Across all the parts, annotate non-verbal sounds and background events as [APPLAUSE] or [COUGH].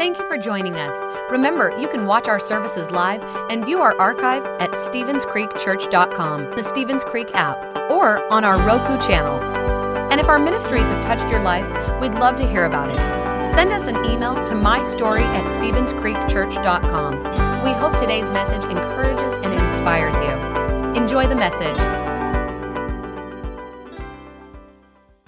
Thank you for joining us. Remember, you can watch our services live and view our archive at StevensCreekChurch.com, the Stevens Creek app, or on our Roku channel. And if our ministries have touched your life, we'd love to hear about it. Send us an email to mystory at StevensCreekChurch.com. We hope today's message encourages and inspires you. Enjoy the message.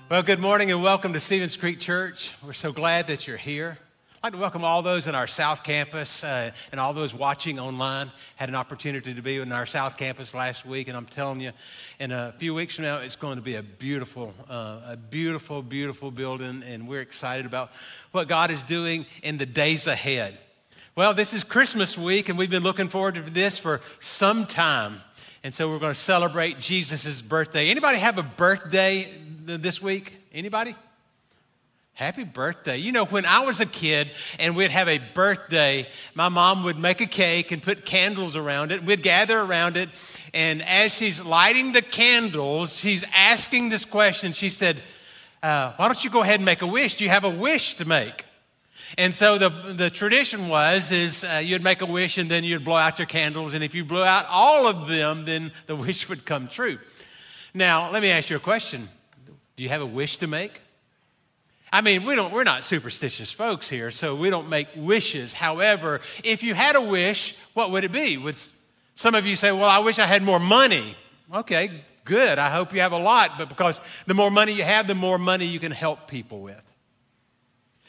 Well, good morning and welcome to Stevens Creek Church. We're so glad that you're here. I'd like to welcome all those in our South Campus uh, and all those watching online. Had an opportunity to be in our South Campus last week, and I'm telling you, in a few weeks from now, it's going to be a beautiful, uh, a beautiful, beautiful building, and we're excited about what God is doing in the days ahead. Well, this is Christmas week, and we've been looking forward to this for some time. And so we're going to celebrate Jesus' birthday. Anybody have a birthday this week? Anybody? Happy birthday. You know, when I was a kid and we'd have a birthday, my mom would make a cake and put candles around it. and We'd gather around it. And as she's lighting the candles, she's asking this question. She said, uh, Why don't you go ahead and make a wish? Do you have a wish to make? And so the, the tradition was is uh, you'd make a wish and then you'd blow out your candles. And if you blew out all of them, then the [LAUGHS] wish would come true. Now, let me ask you a question. Do you have a wish to make? I mean, we don't, we're not superstitious folks here, so we don't make wishes. However, if you had a wish, what would it be? Would some of you say, Well, I wish I had more money? Okay, good. I hope you have a lot, but because the more money you have, the more money you can help people with.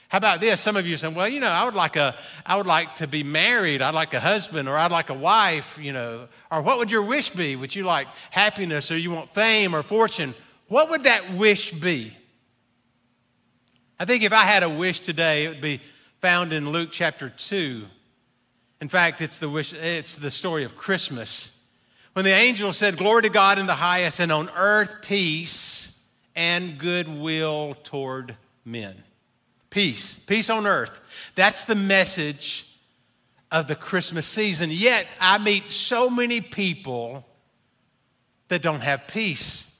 How about this? Some of you say, well, you know, I would like a, I would like to be married. I'd like a husband, or I'd like a wife, you know. Or what would your wish be? Would you like happiness, or you want fame or fortune? What would that wish be? I think if I had a wish today, it would be found in Luke chapter 2. In fact, it's the, wish, it's the story of Christmas. When the angel said, Glory to God in the highest, and on earth peace and goodwill toward men. Peace, peace on earth. That's the message of the Christmas season. Yet, I meet so many people that don't have peace.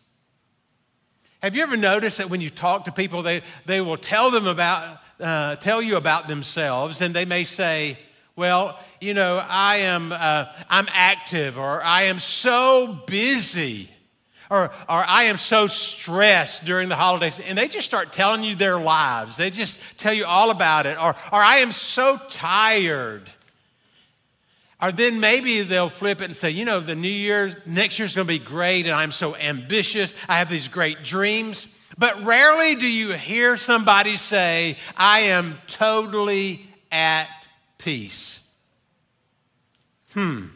Have you ever noticed that when you talk to people, they, they will tell them about, uh, tell you about themselves, and they may say, well, you know, I am, uh, I'm active, or I am so busy, or, or I am so stressed during the holidays. And they just start telling you their lives. They just tell you all about it. Or, or I am so tired. Or then maybe they'll flip it and say, you know, the new year, next year's to be great, and I'm so ambitious. I have these great dreams. But rarely do you hear somebody say, I am totally at peace. Hmm.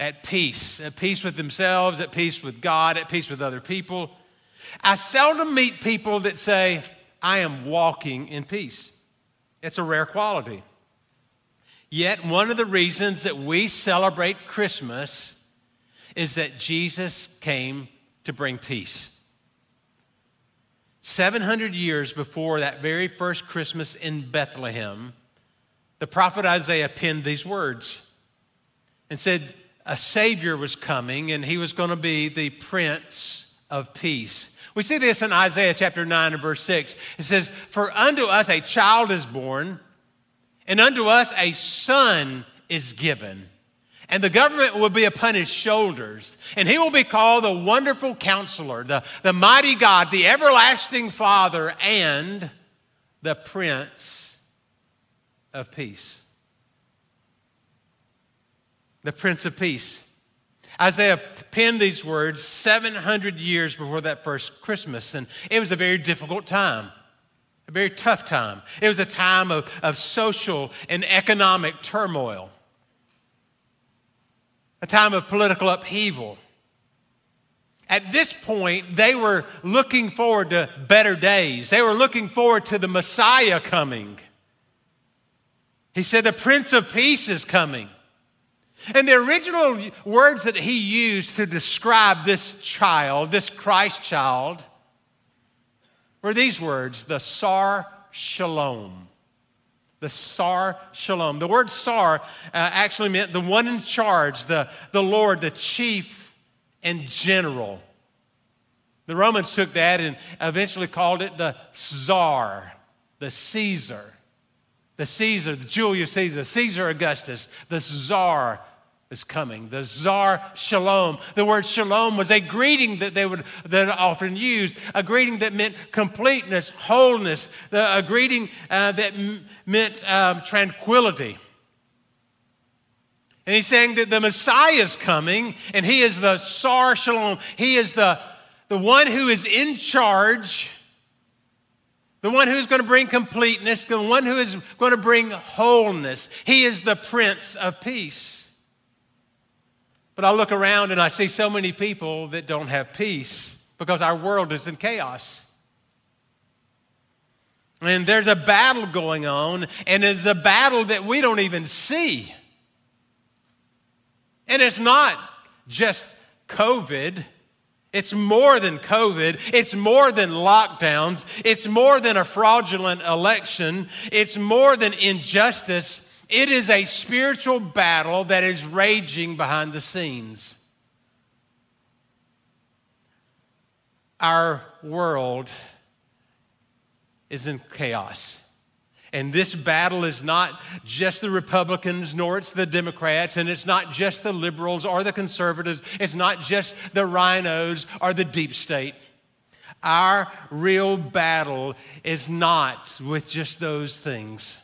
At peace. At peace with themselves, at peace with God, at peace with other people. I seldom meet people that say, I am walking in peace. It's a rare quality. Yet, one of the reasons that we celebrate Christmas is that Jesus came to bring peace. 700 years before that very first Christmas in Bethlehem, the prophet Isaiah penned these words and said, A Savior was coming and he was going to be the Prince of Peace. We see this in Isaiah chapter 9 and verse 6. It says, For unto us a child is born and unto us a son is given. And the government will be upon his shoulders. And he will be called the wonderful counselor, the, the mighty God, the everlasting Father, and the Prince of Peace. The Prince of Peace. Isaiah penned these words 700 years before that first Christmas, and it was a very difficult time a very tough time. It was a time of, of social and economic turmoil, a time of political upheaval. At this point, they were looking forward to better days. They were looking forward to the Messiah coming. He said, The Prince of Peace is coming. And the original words that he used to describe this child, this Christ child, were these words the Sar Shalom. The Sar Shalom. The word Sar uh, actually meant the one in charge, the, the Lord, the chief and general. The Romans took that and eventually called it the Czar, the Caesar. The Caesar, the Julius Caesar, Caesar Augustus, the czar is coming. The czar shalom. The word shalom was a greeting that they would that often used, a greeting that meant completeness, wholeness, a greeting uh, that m- meant um, tranquility. And he's saying that the Messiah is coming, and he is the Sar Shalom. He is the, the one who is in charge, the one who's going to bring completeness, the one who is going to bring wholeness. He is the Prince of Peace. But I look around and I see so many people that don't have peace because our world is in chaos. And there's a battle going on, and it's a battle that we don't even see. And it's not just COVID. It's more than COVID. It's more than lockdowns. It's more than a fraudulent election. It's more than injustice. It is a spiritual battle that is raging behind the scenes. Our world is in chaos. And this battle is not just the Republicans, nor it's the Democrats, and it's not just the liberals or the conservatives, it's not just the RINOs or the deep state. Our real battle is not with just those things.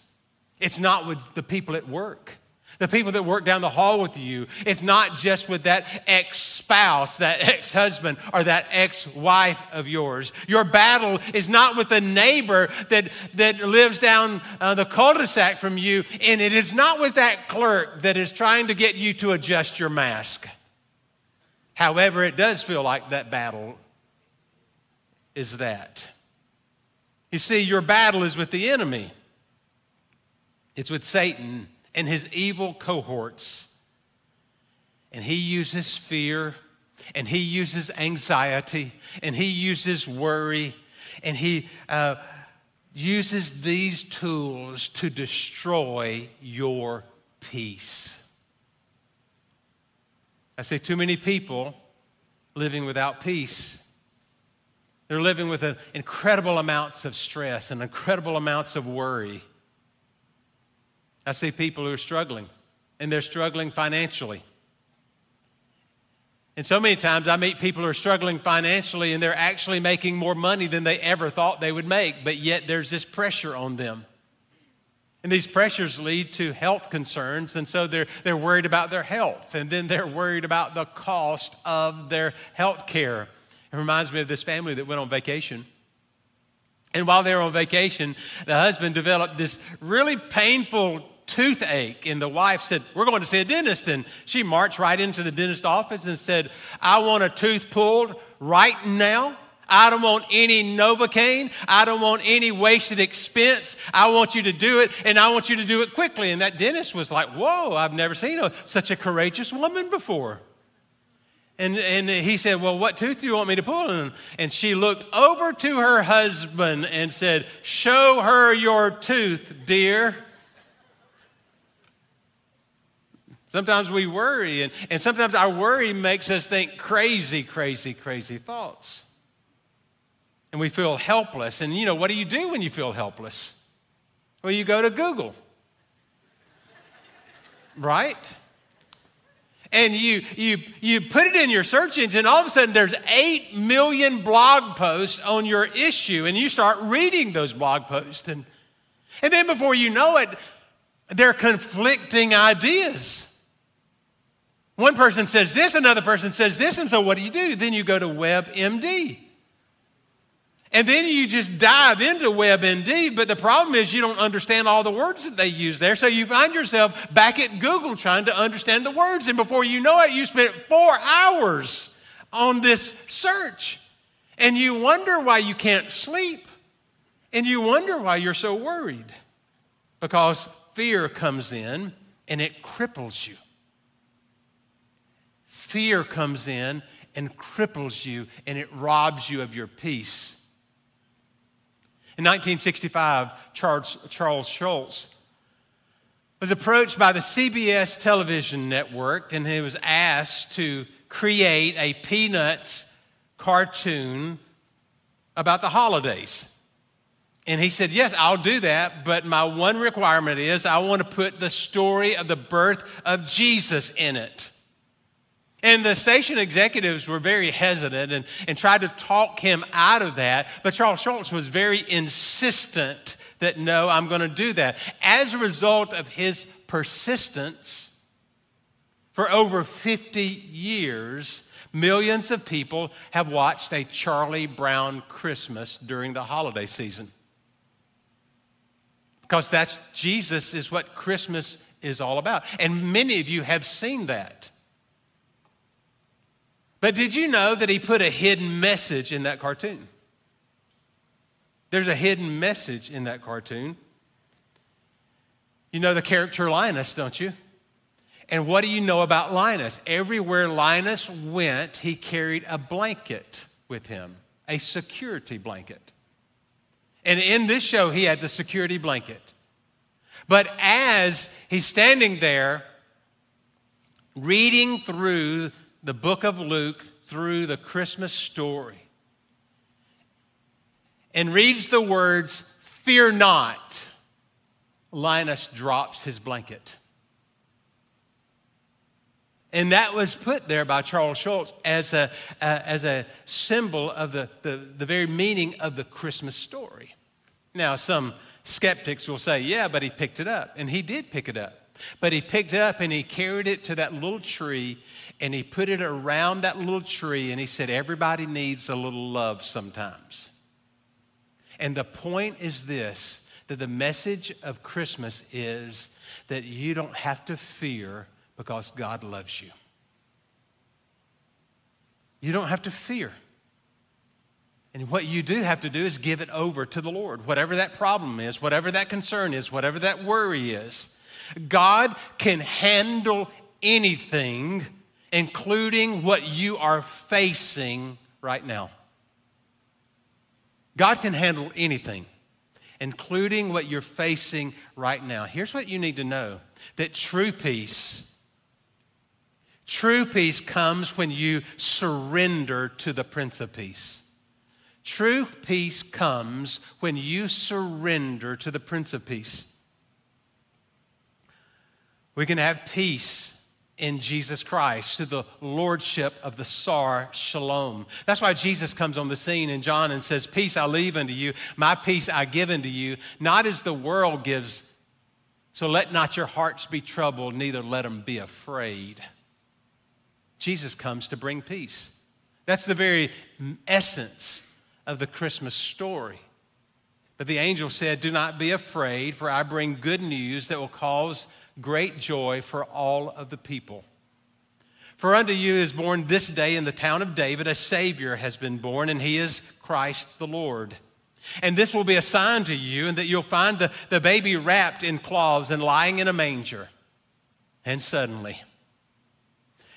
It's not with the people at work the people that work down the hall with you. It's not just with that ex spouse, that ex husband, or that ex wife of yours. Your battle is not with the neighbor that, that lives down uh, the cul de sac from you, and it is not with that clerk that is trying to get you to adjust your mask. However, it does feel like that battle is that. You see, your battle is with the enemy. It's with Satan and his evil cohorts. And he uses fear, and he uses anxiety, and he uses worry, and he uh, uses these tools to destroy your peace. I say, too many people living without peace. They're living with incredible amounts of stress and incredible amounts of worry. I see people who are struggling, and they're struggling financially. And so many times I meet people who are struggling financially and they're actually making more money than they ever thought they would make, but yet there's this pressure on them. And these pressures lead to health concerns, and so they're, they're worried about their health, and then they're worried about the cost of their health care. It reminds me of this family that went on vacation. And while they were on vacation, the husband developed this really painful toothache. And the wife said, We're going to see a dentist. And she marched right into the dentist office and said, I want a tooth pulled right now. I don't want any Novocaine. I don't want any wasted expense. I want you to do it, and I want you to do it quickly. And that dentist was like, Whoa, I've never seen a, such a courageous woman before. And, and he said, Well, what tooth do you want me to pull? And, she looked over to her husband and said, Show her your tooth, dear. Sometimes we worry, and, and sometimes our worry makes us think crazy, crazy, crazy thoughts. And we feel helpless. And you know, what do you do when you feel helpless? Well, you go to Google, right? And you, you, you put it in your search engine, all of a sudden there's 8 million blog posts on your issue, and you start reading those blog posts. And, and then before you know it, they're conflicting ideas. One person says this, another person says this, and so what do you do? Then you go to WebMD. And then you just dive into WebMD, but the problem is you don't understand all the words that they use there. So you find yourself back at Google trying to understand the words. And before you know it, you spent four hours on this search. And you wonder why you can't sleep. And you wonder why you're so worried. Because fear comes in and it cripples you fear comes in and cripples you and it robs you of your peace. In 1965, Charles, Charles Schulz was approached by the CBS television network and he was asked to create a Peanuts cartoon about the holidays. And he said, Yes, I'll do that, but my one requirement is I want to put the story of the birth of Jesus in it. And the station executives were very hesitant and, and tried to talk him out of that. But Charles Schulz was very insistent that no, I'm going to do that. As a result of his persistence, for over 50 years, millions of people have watched a Charlie Brown Christmas during the holiday season. Because that's Jesus is what Christmas is all about. And many of you have seen that. But did you know that he put a hidden message in that cartoon? There's a hidden message in that cartoon. You know the character Linus, don't you? And what do you know about Linus? Everywhere Linus went, he carried a blanket with him, a security blanket. And in this show, he had the security blanket. But as he's standing there reading through the book of Luke, through the Christmas story, and reads the words, Fear not, Linus drops his blanket. And that was put there by Charles Schulz as a, uh, as a symbol of the, the, the very meaning of the Christmas story. Now, some skeptics will say, yeah, but he picked it up. And he did pick it up. But he picked up and he carried it to that little tree and he put it around that little tree and he said, everybody needs a little love sometimes. And the point is this that the message of Christmas is that you don't have to fear because God loves you. You don't have to fear. And what you do have to do is give it over to the Lord. Whatever that problem is, whatever that concern is, whatever that worry is, God can handle anything, including what you are facing right now. God can handle anything, including what you're facing right now. Here's what you need to know that true peace, true peace comes when you surrender to the Prince of Peace. True peace comes when you surrender to the Prince of Peace. We can have peace in Jesus Christ, to the lordship of the Sar Shalom. That's why Jesus comes on the scene in John and says, Peace I leave unto you, my peace I give unto you, not as the world gives. So let not your hearts be troubled, neither let them be afraid. Jesus comes to bring peace. That's the very essence of the Christmas story. But the angel said, Do not be afraid, for I bring good news that will cause great joy for all of the people. For unto you is born this day in the town of David a Savior has been born, and he is Christ the Lord. And this will be a sign to you, and that you'll find the, the baby wrapped in cloths and lying in a manger. And suddenly,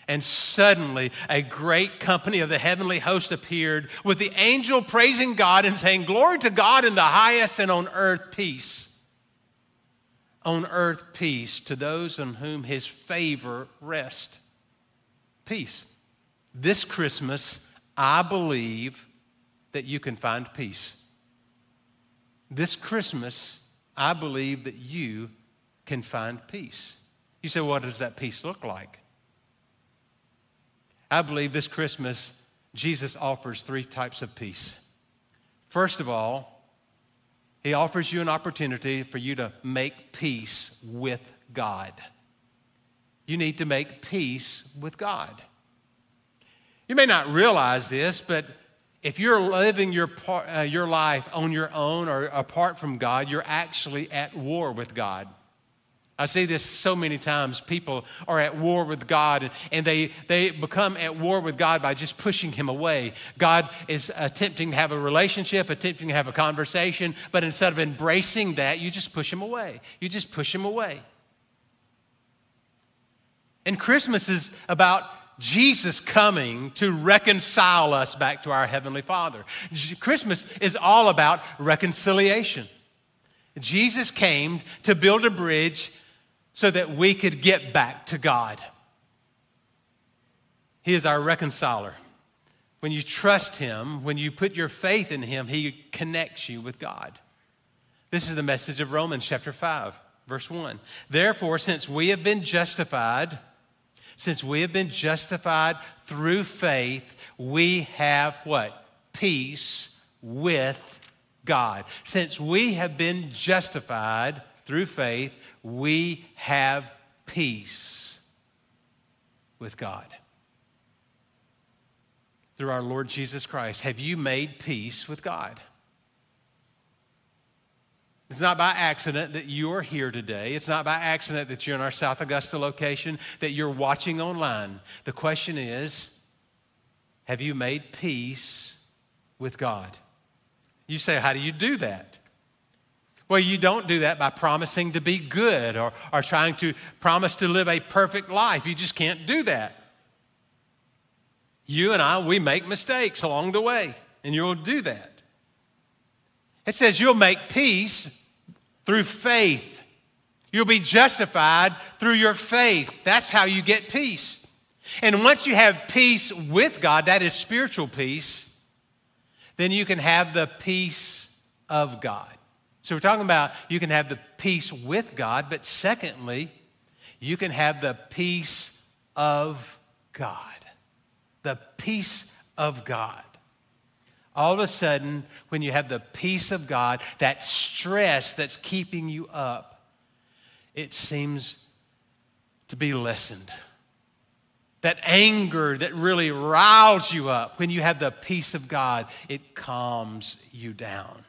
and suddenly, a great company of the heavenly host appeared with the angel praising God and saying, Glory to God in the highest, and on earth peace on earth peace to those on whom his favor rests. Peace. This Christmas, I believe that you can find peace. This Christmas, I believe that you can find peace. You say, what does that peace look like? I believe this Christmas, Jesus offers three types of peace. First of all, he offers you an opportunity for you to make peace with God. You need to make peace with God. You may not realize this, but if you're living your, uh, your life on your own or apart from God, you're actually at war with God. I see this so many times. People are at war with God and they, they become at war with God by just pushing Him away. God is attempting to have a relationship, attempting to have a conversation, but instead of embracing that, you just push Him away. You just push Him away. And Christmas is about Jesus coming to reconcile us back to our Heavenly Father. Christmas is all about reconciliation. Jesus came to build a bridge so that we could get back to God. He is our reconciler. When you trust Him, when you put your faith in Him, He connects you with God. This is the message of Romans chapter 5, verse 1. Therefore, since we have been justified, since we have been justified through faith, we have what? Peace with God. Since we have been justified through faith, we have peace with God. Through our Lord Jesus Christ, have you made peace with God? It's not by accident that you're here today. It's not by accident that you're in our South Augusta location, that you're watching online. The question is have you made peace with God? You say, How do you do that? Well, you don't do that by promising to be good or, or trying to promise to live a perfect life. You just can't do that. You and I, we make mistakes along the way, and you'll do that. It says you'll make peace through faith. You'll be justified through your faith. That's how you get peace. And once you have peace with God, that is spiritual peace, then you can have the peace of God. So we're talking about you can have the peace with God, but secondly, you can have the peace of God. The peace of God. All of a sudden, when you have the peace of God, that stress that's keeping you up, it seems to be lessened. That anger that really riles you up, when you have the peace of God, it calms you down.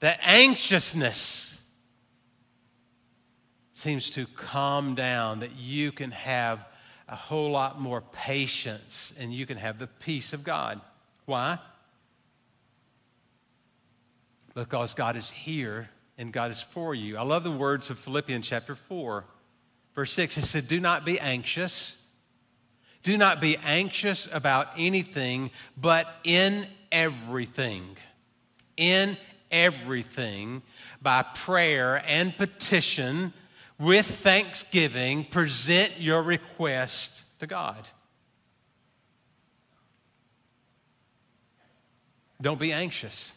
That anxiousness seems to calm down, that you can have a whole lot more patience and you can have the peace of God. Why? Because God is here and God is for you. I love the words of Philippians chapter 4, verse 6. It said, Do not be anxious. Do not be anxious about anything, but in everything. In everything, by prayer and petition with thanksgiving, present your request to God. Don't be anxious.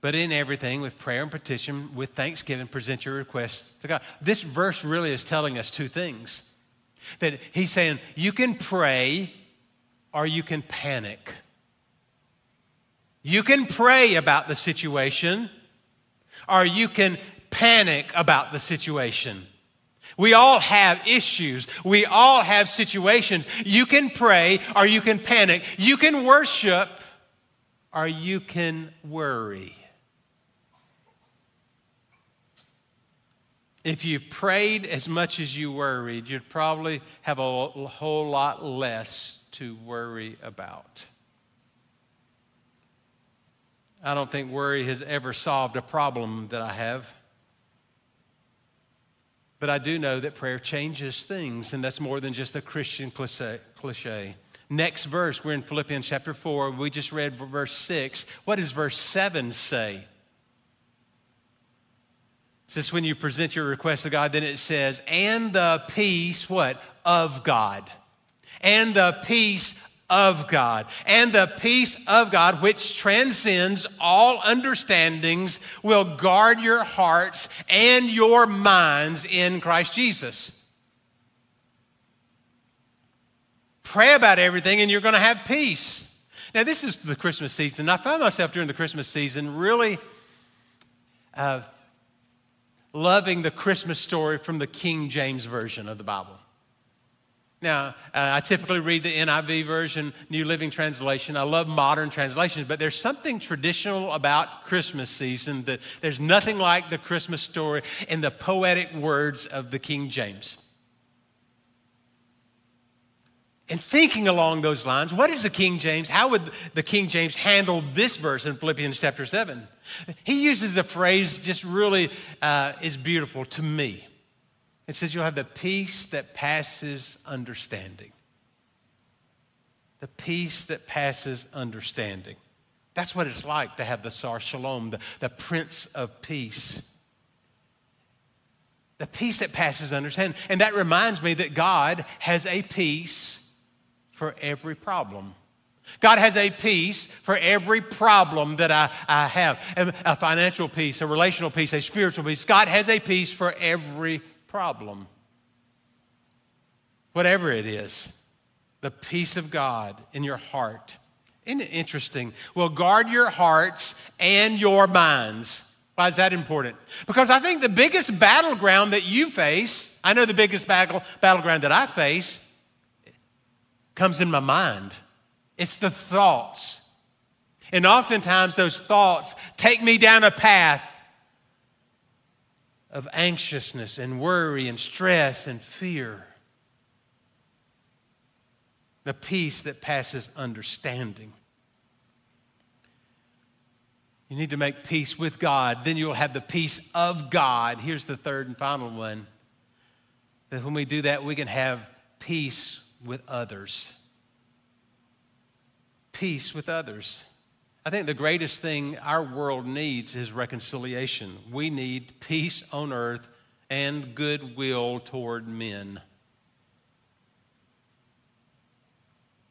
But in everything, with prayer and petition, with thanksgiving, present your request to God. This verse really is telling us two things. That he's saying you can pray or you can panic. You can pray about the situation or you can panic about the situation. We all have issues. We all have situations. You can pray or you can panic. You can worship or you can worry. If you prayed as much as you worried, you'd probably have a whole lot less to worry about. I don't think worry has ever solved a problem that I have. But I do know that prayer changes things, and that's more than just a Christian cliche. Next verse, we're in Philippians chapter 4. We just read verse 6. What does verse 7 say? Says, when you present your request to God, then it says, and the peace, what? Of God. And the peace of God. And the peace of God, which transcends all understandings, will guard your hearts and your minds in Christ Jesus. Pray about everything and you're going to have peace. Now, this is the Christmas season. I found myself during the Christmas season really uh, loving the Christmas story from the King James Version of the Bible. Now, uh, I typically read the NIV version, New Living Translation. I love modern translations, but there's something traditional about Christmas season that there's nothing like the Christmas story in the poetic words of the King James. And thinking along those lines, what is the King James? How would the King James handle this verse in Philippians chapter 7? He uses a phrase just really uh, is beautiful to me. It says you'll have the peace that passes understanding. The peace that passes understanding. That's what it's like to have the Sar Shalom, the, the Prince of Peace. The peace that passes understanding. And that reminds me that God has a peace for every problem. God has a peace for every problem that I, I have a financial peace, a relational peace, a spiritual peace. God has a peace for every problem. Whatever it is, the peace of God in your heart. Isn't it interesting? Will guard your hearts and your minds. Why is that important? Because I think the biggest battleground that you face, I know the biggest battle, battleground that I face, comes in my mind. It's the thoughts. And oftentimes those thoughts take me down a path of anxiousness and worry and stress and fear. The peace that passes understanding. You need to make peace with God, then you'll have the peace of God. Here's the third and final one that when we do that, we can have peace with others peace with others. I think the greatest thing our world needs is reconciliation. We need peace on earth and goodwill toward men.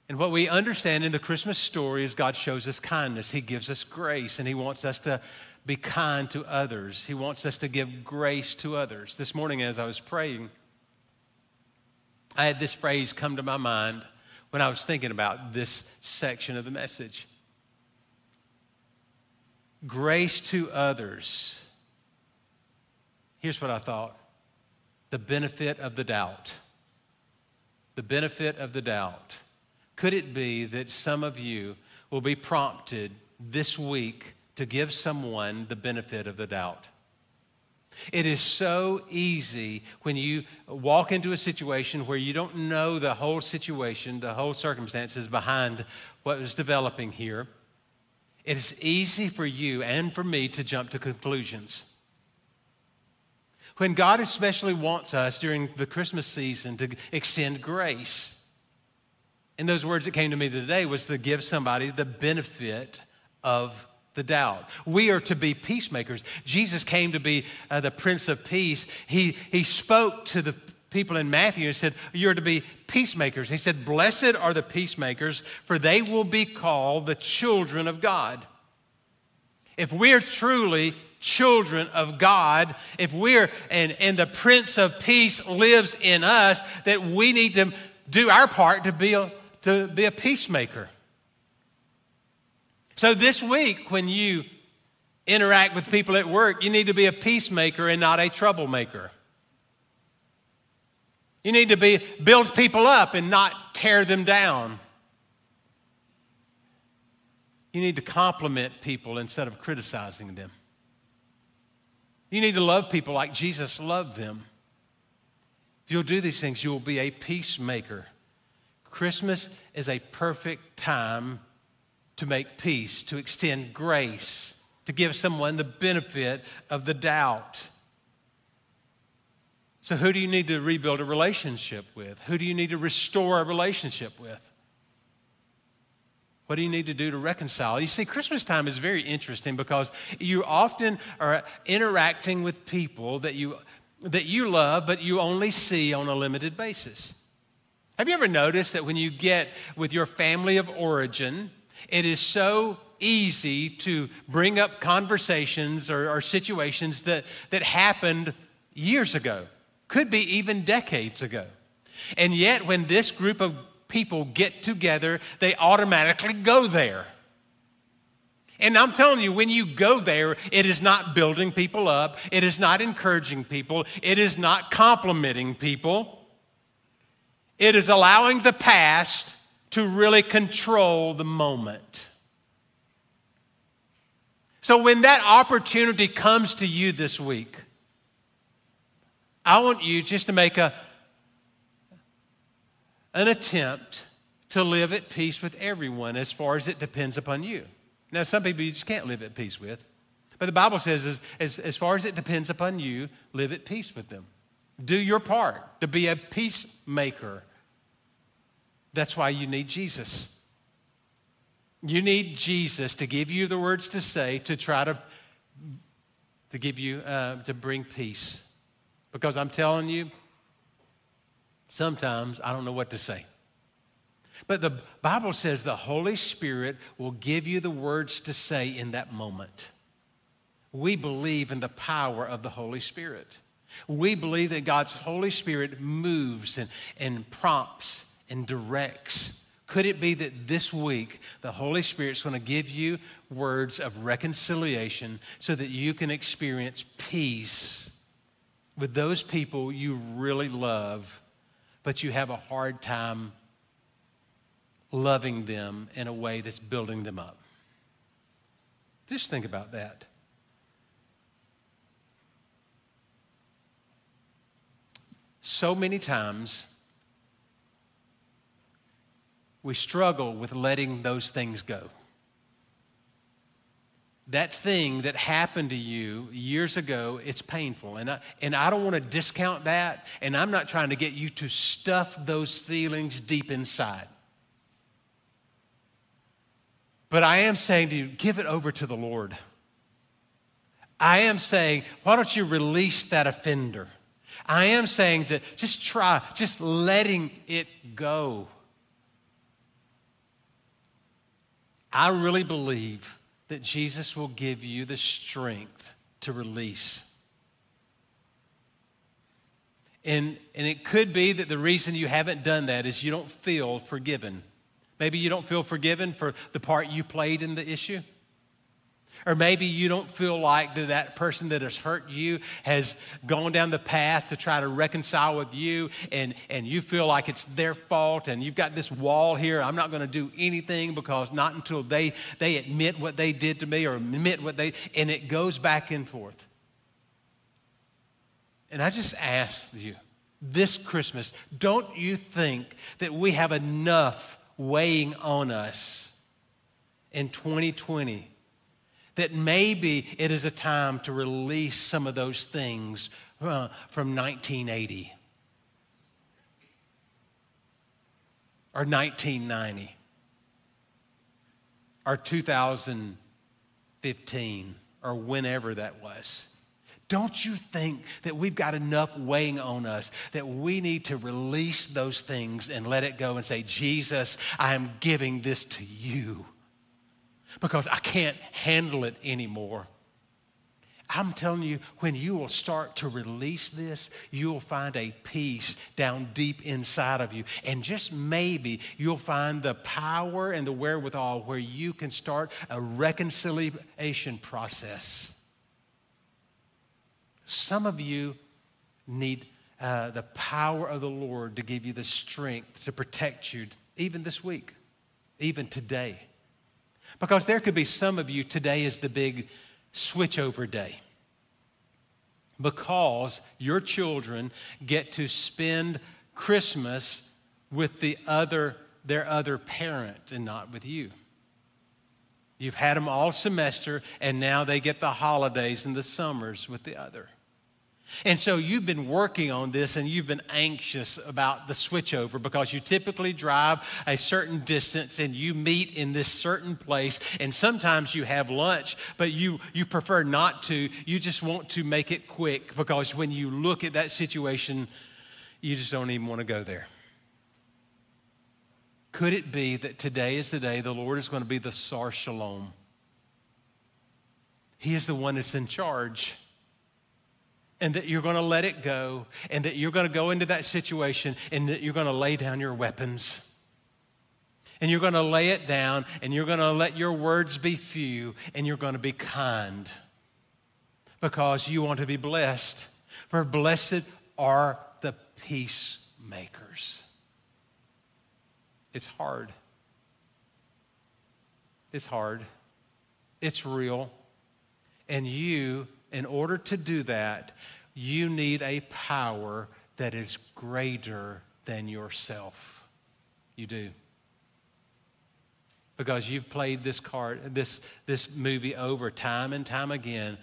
And what we understand in the Christmas story is God shows us kindness. He gives us grace, and He wants us to be kind to others. He wants us to give grace to others. This morning, as I was praying, I had this phrase come to my mind when I was thinking about this section of the message. Grace to others. Here's what I thought the benefit of the doubt. The benefit of the doubt. Could it be that some of you will be prompted this week to give someone the benefit of the doubt? It is so easy when you walk into a situation where you don't know the whole situation, the whole circumstances behind what was developing here. It is easy for you and for me to jump to conclusions. When God especially wants us during the Christmas season to extend grace, and those words that came to me today was to give somebody the benefit of the doubt. We are to be peacemakers. Jesus came to be uh, the Prince of Peace. He, he spoke to the people in Matthew and said, You're to be peacemakers. He said, Blessed are the peacemakers, for they will be called the children of God. If we're truly children of God, if we're, and, and the Prince of Peace lives in us, that we need to do our part to be a, to be a peacemaker. So this week, when you interact with people at work, you need to be a peacemaker and not a troublemaker. You need to be build people up and not tear them down. You need to compliment people instead of criticizing them. You need to love people like Jesus loved them. If you'll do these things, you will be a peacemaker. Christmas is a perfect time to make peace, to extend grace, to give someone the benefit of the doubt. So, who do you need to rebuild a relationship with? Who do you need to restore a relationship with? What do you need to do to reconcile? You see, Christmas time is very interesting because you often are interacting with people that you, that you love, but you only see on a limited basis. Have you ever noticed that when you get with your family of origin, it is so easy to bring up conversations or, or, situations that, that happened years ago, could be even decades ago. And yet, when this group of people get together, they automatically go there. And I'm telling you, when you go there, it is not building people up, it is not encouraging people, it is not complimenting people. It is allowing the past to really control the moment. So when that opportunity comes to you this week, I want you just to make a, an attempt to live at peace with everyone as far as it depends upon you. Now, some people you just can't live at peace with. But the Bible says, as, as, as far as it depends upon you, live at peace with them. Do your part to be a peacemaker that's why you need Jesus. You need Jesus to give you the words to say to try to, to give you, uh, to bring peace. Because I'm telling you, sometimes I don't know what to say. But the Bible says the Holy Spirit will give you the words to say in that moment. We believe in the power of the Holy Spirit. We believe that God's Holy Spirit moves and, and prompts and directs. Could it be that this week the Holy Spirit's going to give you words of reconciliation so that you can experience peace with those people you really love, but you have a hard time loving them in a way that's building them up? Just think about that. So many times, we struggle with letting those things go. That thing that happened to you years ago, it's painful. And I, and I don't want to discount that. And I'm not trying to get you to stuff those feelings deep inside. But I am saying to you, give it over to the Lord. I am saying, why don't you release that offender? I am saying to just try, just letting it go. I really believe that Jesus will give you the strength to release. And, and it could be that the reason you haven't done that is you don't feel forgiven. Maybe you don't feel forgiven for the part you played in the issue. Or maybe you don't feel like that, that person that has hurt you has gone down the path to try to reconcile with you and, and you feel like it's their fault and you've got this wall here. I'm not going to do anything because not until they, they admit what they did to me or admit what they, and it goes back and forth. And I just ask you this Christmas, don't you think that we have enough weighing on us in 2020 that maybe it is a time to release some of those things uh, from 1980 or 1990 or 2015 or whenever that was. Don't you think that we've got enough weighing on us that we need to release those things and let it go and say, Jesus, I am giving this to you? Because I can't handle it anymore. I'm telling you, when you will start to release this, you'll find a peace down deep inside of you. And just maybe you'll find the power and the wherewithal where you can start a reconciliation process. Some of you need uh, the power of the Lord to give you the strength to protect you, even this week, even today. Because there could be some of you today is the big switchover day. Because your children get to spend Christmas with the other, their other parent and not with you. You've had them all semester, and now they get the holidays and the summers with the other. And so you've been working on this and you've been anxious about the switchover because you typically drive a certain distance and you meet in this certain place. And sometimes you have lunch, but you, you prefer not to. You just want to make it quick because when you look at that situation, you just don't even want to go there. Could it be that today is the day the Lord is going to be the Sar Shalom? He is the one that's in charge and that you're going to let it go, and that you're going to go into that situation, and that you're going to lay down your weapons. And you're going to lay it down, and you're going to let your words be few, and you're going to be kind because you want to be blessed. For blessed are the peacemakers. It's hard. It's hard. It's real. And you in order to do that, you need a power that is greater than yourself. You do. Because you've played this card, this, this movie over time and time again.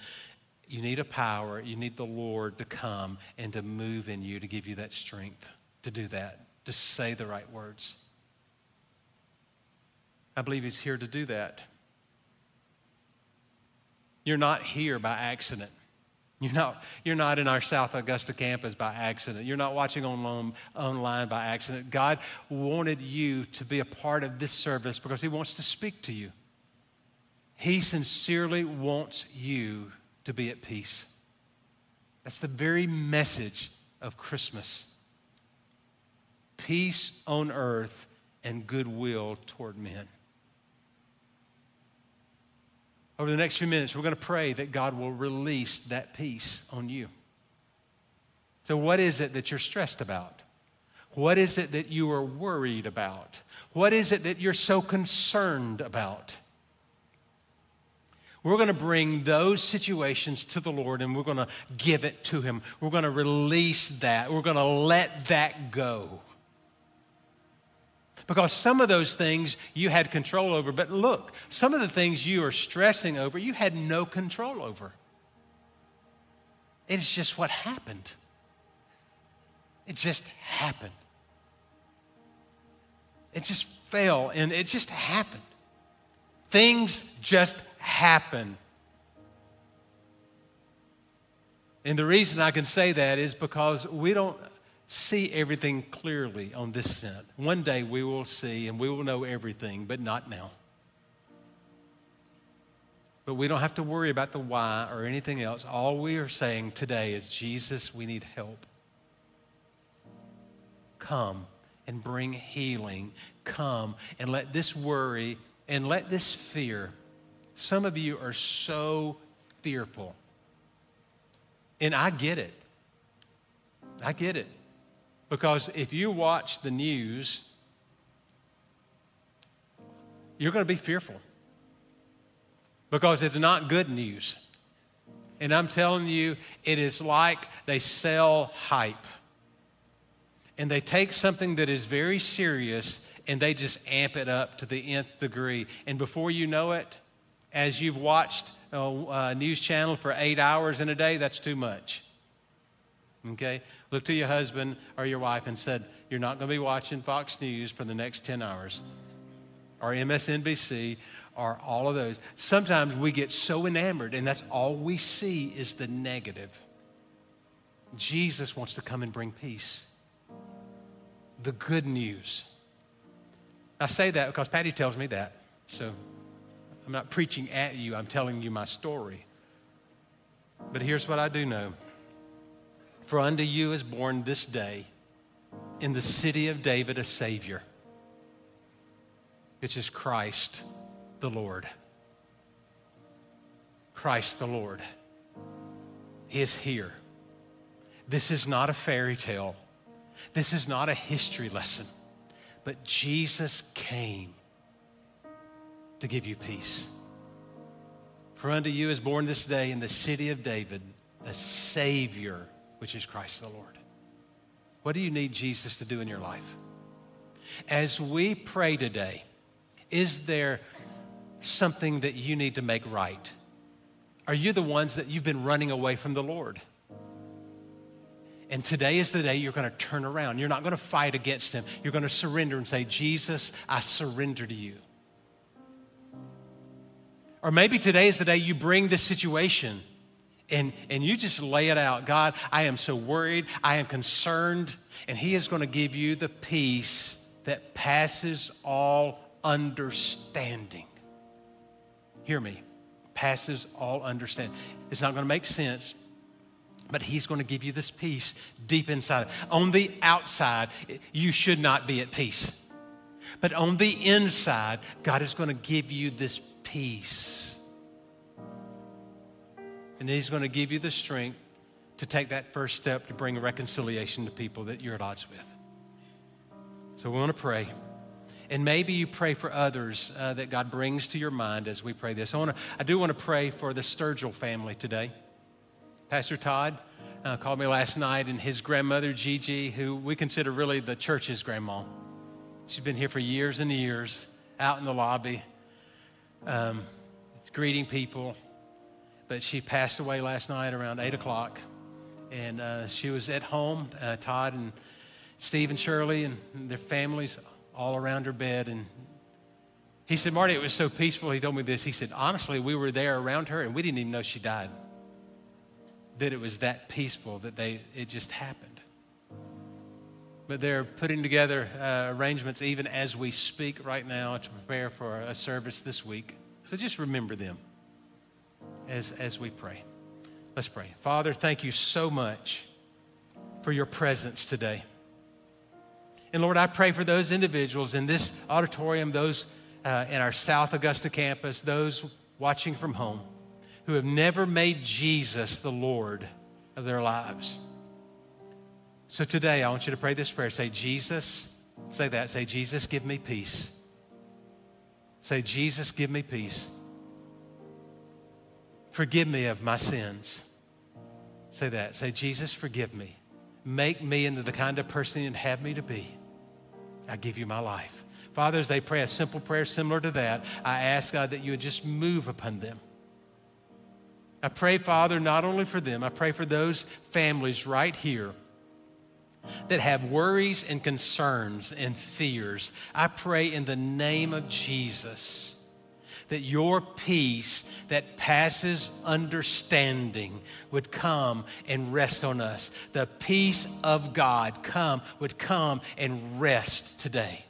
You need a power. You need the Lord to come and to move in you to give you that strength to do that, to say the right words. I believe He's here to do that. You're not here by accident. You're not, you're not in our South Augusta campus by accident. You're not watching online, online by accident. God wanted you to be a part of this service because He wants to speak to you. He sincerely wants you to be at peace. That's the very message of Christmas peace on earth and goodwill toward men. Over the next few minutes, we're going to pray that God will release that peace on you. So, what is it that you're stressed about? What is it that you are worried about? What is it that you're so concerned about? We're going to bring those situations to the Lord and we're going to give it to Him. We're going to release that. We're going to let that go. Because some of those things you had control over, but look, some of the things you are stressing over, you had no control over. It's just what happened. It just happened. It just fell and it just happened. Things just happen. And the reason I can say that is because we don't see everything clearly on this scent. One day we will see and we will know everything, but not now. But we don't have to worry about the why or anything else. All we are saying today is, Jesus, we need help. Come and bring healing. Come and let this worry and let this fear. Some of you are so fearful. And I get it. I get it. Because if you watch the news, you're going to be fearful because it's not good news. And I'm telling you, it is like they sell hype. And they take something that is very serious and they just amp it up to the nth degree. And before you know it, as you've watched a news channel for eight hours in a day, that's too much. Okay? Look to your husband or your wife and said, You're not going to be watching Fox News for the next 10 hours or MSNBC or all of those. Sometimes we get so enamored and that's all we see is the negative. Jesus wants to come and bring peace. The good news. I say that because Patty tells me that. So I'm not preaching at you, I'm telling you my story. But here's what I do know for unto you is born this day in the city of David a Savior, which is Christ the Lord. Christ the Lord. He is here. This is not a fairy tale. This is not a history lesson. But Jesus came to give you peace. For unto you is born this day in the city of David a Savior which is Christ the Lord. What do you need Jesus to do in your life? As we pray today, is there something that you need to make right? Are you the ones that you've been running away from the Lord? And today is the day you're going to turn around. You're not going to fight against him. You're going to surrender and say, Jesus, I surrender to you. Or maybe today is the day you bring this situation and, and you just lay it out. God, I am so worried. I am concerned. And He is going to give you the peace that passes all understanding. Hear me. Passes all understanding. It's not going to make sense, but He's going to give you this peace deep inside. On the outside, you should not be at peace. But on the inside, God is going to give you this peace and He's going to give you the strength to take that first step to bring reconciliation to people that you're at odds with. So we want to pray. And maybe you pray for others uh, that God brings to your mind as we pray this. I, wanna, I do want to pray for the Sturgill family today. Pastor Todd uh, called me last night, and his grandmother, Gigi, who we consider really the church's grandma. She's been here for years and years, out in the lobby, um, greeting people but she passed away last night around 8 o'clock. And uh, she was at home, uh, Todd and Steve and Shirley and their families all around her bed. And he said, Marty, it was so peaceful. He told me this. He said, honestly, we were there around her and we didn't even know she died. that it was that peaceful that they, it just happened. But they're putting together uh, arrangements even as we speak right now to prepare for a service this week. So just remember them as, as we pray. Let's pray. Father, thank you so much for your presence today. And Lord, I pray for those individuals in this auditorium, those uh, in our South Augusta campus, those watching from home who have never made Jesus the Lord of their lives. So today, I want you to pray this prayer. Say, Jesus, say that. Say, Jesus, give me peace. Say, Jesus, give me peace. Forgive me of my sins. Say that. Say, Jesus, forgive me. Make me into the kind of person you'd have me to be. I give you my life. Father, as they pray a simple prayer similar to that, I ask God that you would just move upon them. I pray, Father, not only for them, I pray for those families right here that have worries and concerns and fears. I pray in the name of Jesus that your peace that passes understanding would come and rest on us. The peace of God come would come and rest today.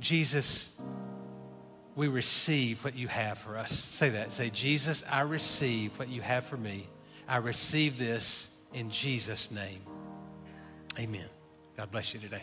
Jesus, we receive what you have for us. Say that. Say, Jesus, I receive what you have for me. I receive this in Jesus' name. Amen. God bless you today.